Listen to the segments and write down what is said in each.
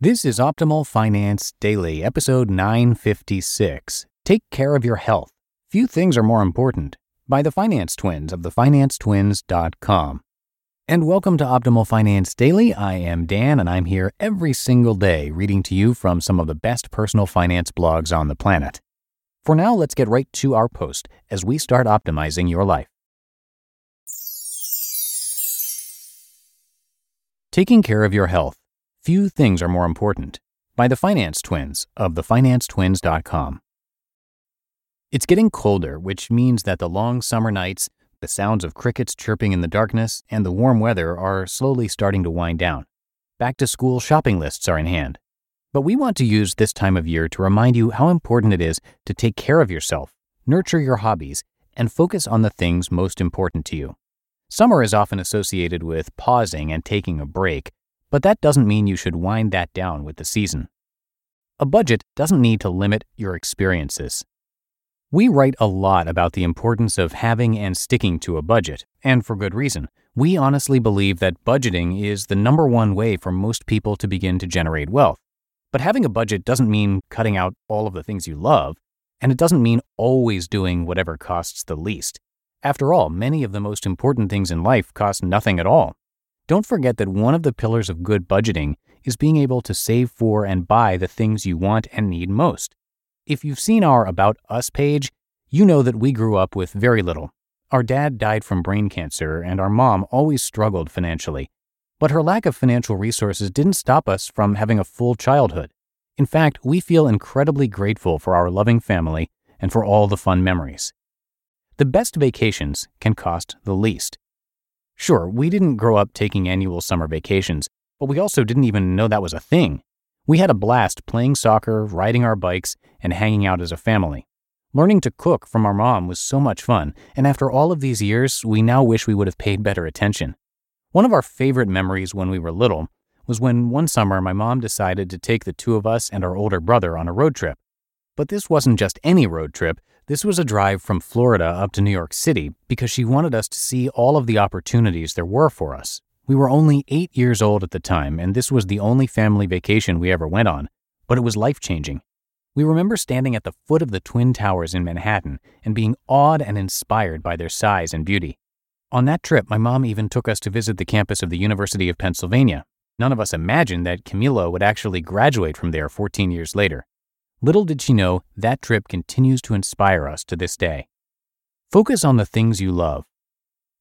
This is Optimal Finance Daily, episode 956. Take care of your health. Few things are more important. By the Finance Twins of thefinancetwins.com. And welcome to Optimal Finance Daily. I am Dan, and I'm here every single day reading to you from some of the best personal finance blogs on the planet. For now, let's get right to our post as we start optimizing your life. Taking care of your health. Few things are more important. By the Finance Twins of thefinancetwins.com. It's getting colder, which means that the long summer nights, the sounds of crickets chirping in the darkness, and the warm weather are slowly starting to wind down. Back to school shopping lists are in hand. But we want to use this time of year to remind you how important it is to take care of yourself, nurture your hobbies, and focus on the things most important to you. Summer is often associated with pausing and taking a break, but that doesn't mean you should wind that down with the season. A budget doesn't need to limit your experiences. We write a lot about the importance of having and sticking to a budget, and for good reason. We honestly believe that budgeting is the number one way for most people to begin to generate wealth. But having a budget doesn't mean cutting out all of the things you love, and it doesn't mean always doing whatever costs the least. After all, many of the most important things in life cost nothing at all. Don't forget that one of the pillars of good budgeting is being able to save for and buy the things you want and need most. If you've seen our About Us page, you know that we grew up with very little. Our dad died from brain cancer, and our mom always struggled financially. But her lack of financial resources didn't stop us from having a full childhood. In fact, we feel incredibly grateful for our loving family and for all the fun memories. The best vacations can cost the least. Sure, we didn't grow up taking annual summer vacations, but we also didn't even know that was a thing. We had a blast playing soccer, riding our bikes, and hanging out as a family. Learning to cook from our mom was so much fun, and after all of these years, we now wish we would have paid better attention. One of our favorite memories when we were little was when one summer my mom decided to take the two of us and our older brother on a road trip. But this wasn't just any road trip, this was a drive from Florida up to New York City because she wanted us to see all of the opportunities there were for us. We were only eight years old at the time, and this was the only family vacation we ever went on, but it was life changing. We remember standing at the foot of the Twin Towers in Manhattan and being awed and inspired by their size and beauty. On that trip, my mom even took us to visit the campus of the University of Pennsylvania. None of us imagined that Camilo would actually graduate from there 14 years later. Little did she know that trip continues to inspire us to this day. Focus on the things you love.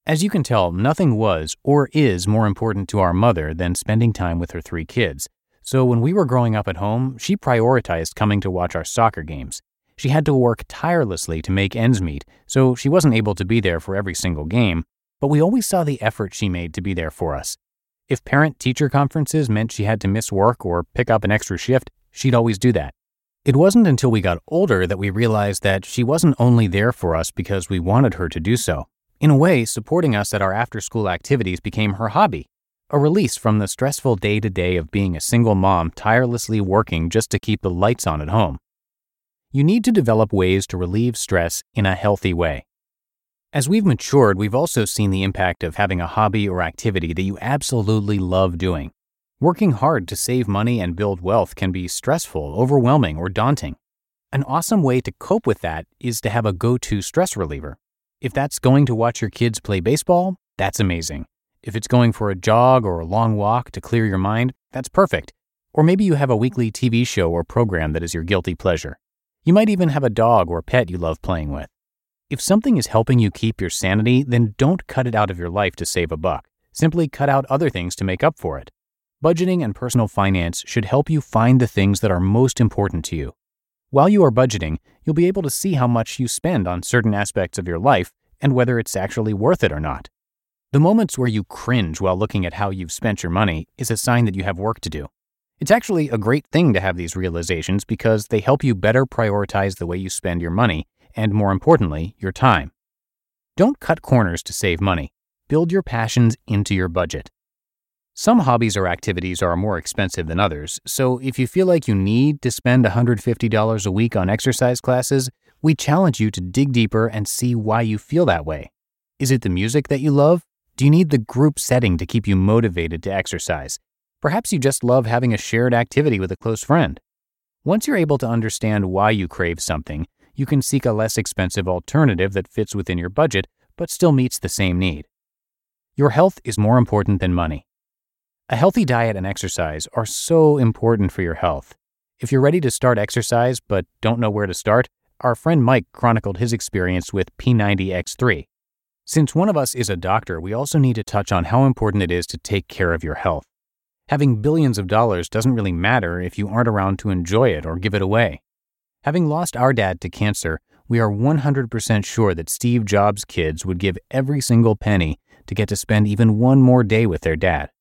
As you can tell, nothing was or is more important to our mother than spending time with her three kids. So when we were growing up at home, she prioritized coming to watch our soccer games. She had to work tirelessly to make ends meet, so she wasn't able to be there for every single game, but we always saw the effort she made to be there for us. If parent teacher conferences meant she had to miss work or pick up an extra shift, she'd always do that. It wasn't until we got older that we realized that she wasn't only there for us because we wanted her to do so. In a way, supporting us at our after school activities became her hobby, a release from the stressful day to day of being a single mom tirelessly working just to keep the lights on at home. You need to develop ways to relieve stress in a healthy way. As we've matured, we've also seen the impact of having a hobby or activity that you absolutely love doing. Working hard to save money and build wealth can be stressful, overwhelming, or daunting. An awesome way to cope with that is to have a go to stress reliever. If that's going to watch your kids play baseball, that's amazing. If it's going for a jog or a long walk to clear your mind, that's perfect. Or maybe you have a weekly TV show or program that is your guilty pleasure. You might even have a dog or pet you love playing with. If something is helping you keep your sanity, then don't cut it out of your life to save a buck. Simply cut out other things to make up for it. Budgeting and personal finance should help you find the things that are most important to you. While you are budgeting, you'll be able to see how much you spend on certain aspects of your life and whether it's actually worth it or not. The moments where you cringe while looking at how you've spent your money is a sign that you have work to do. It's actually a great thing to have these realizations because they help you better prioritize the way you spend your money and, more importantly, your time. Don't cut corners to save money. Build your passions into your budget. Some hobbies or activities are more expensive than others, so if you feel like you need to spend $150 a week on exercise classes, we challenge you to dig deeper and see why you feel that way. Is it the music that you love? Do you need the group setting to keep you motivated to exercise? Perhaps you just love having a shared activity with a close friend. Once you're able to understand why you crave something, you can seek a less expensive alternative that fits within your budget but still meets the same need. Your health is more important than money. A healthy diet and exercise are so important for your health. If you're ready to start exercise but don't know where to start, our friend Mike chronicled his experience with P90X3. Since one of us is a doctor, we also need to touch on how important it is to take care of your health. Having billions of dollars doesn't really matter if you aren't around to enjoy it or give it away. Having lost our dad to cancer, we are 100% sure that Steve Jobs' kids would give every single penny to get to spend even one more day with their dad.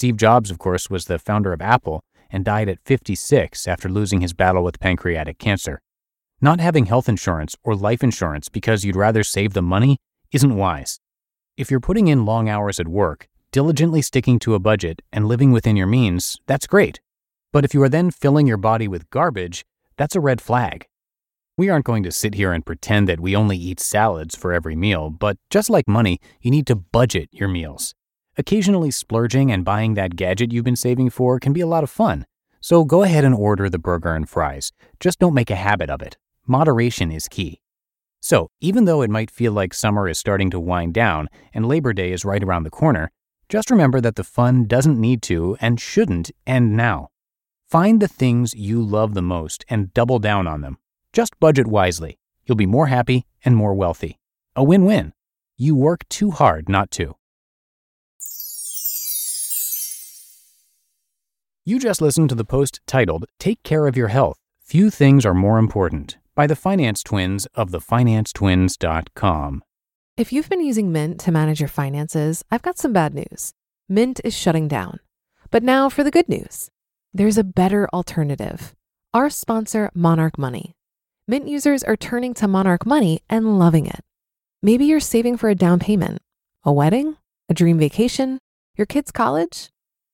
Steve Jobs, of course, was the founder of Apple and died at 56 after losing his battle with pancreatic cancer. Not having health insurance or life insurance because you'd rather save the money isn't wise. If you're putting in long hours at work, diligently sticking to a budget, and living within your means, that's great. But if you are then filling your body with garbage, that's a red flag. We aren't going to sit here and pretend that we only eat salads for every meal, but just like money, you need to budget your meals. Occasionally splurging and buying that gadget you've been saving for can be a lot of fun. So go ahead and order the burger and fries. Just don't make a habit of it. Moderation is key. So, even though it might feel like summer is starting to wind down and Labor Day is right around the corner, just remember that the fun doesn't need to and shouldn't end now. Find the things you love the most and double down on them. Just budget wisely. You'll be more happy and more wealthy. A win win. You work too hard not to. You just listened to the post titled Take Care of Your Health. Few Things Are More Important by the Finance Twins of thefinancetwins.com. If you've been using Mint to manage your finances, I've got some bad news. Mint is shutting down. But now for the good news there's a better alternative. Our sponsor, Monarch Money. Mint users are turning to Monarch Money and loving it. Maybe you're saving for a down payment, a wedding, a dream vacation, your kids' college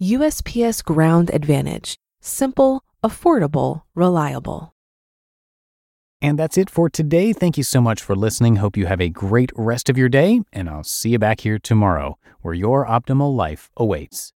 USPS Ground Advantage. Simple, affordable, reliable. And that's it for today. Thank you so much for listening. Hope you have a great rest of your day, and I'll see you back here tomorrow where your optimal life awaits.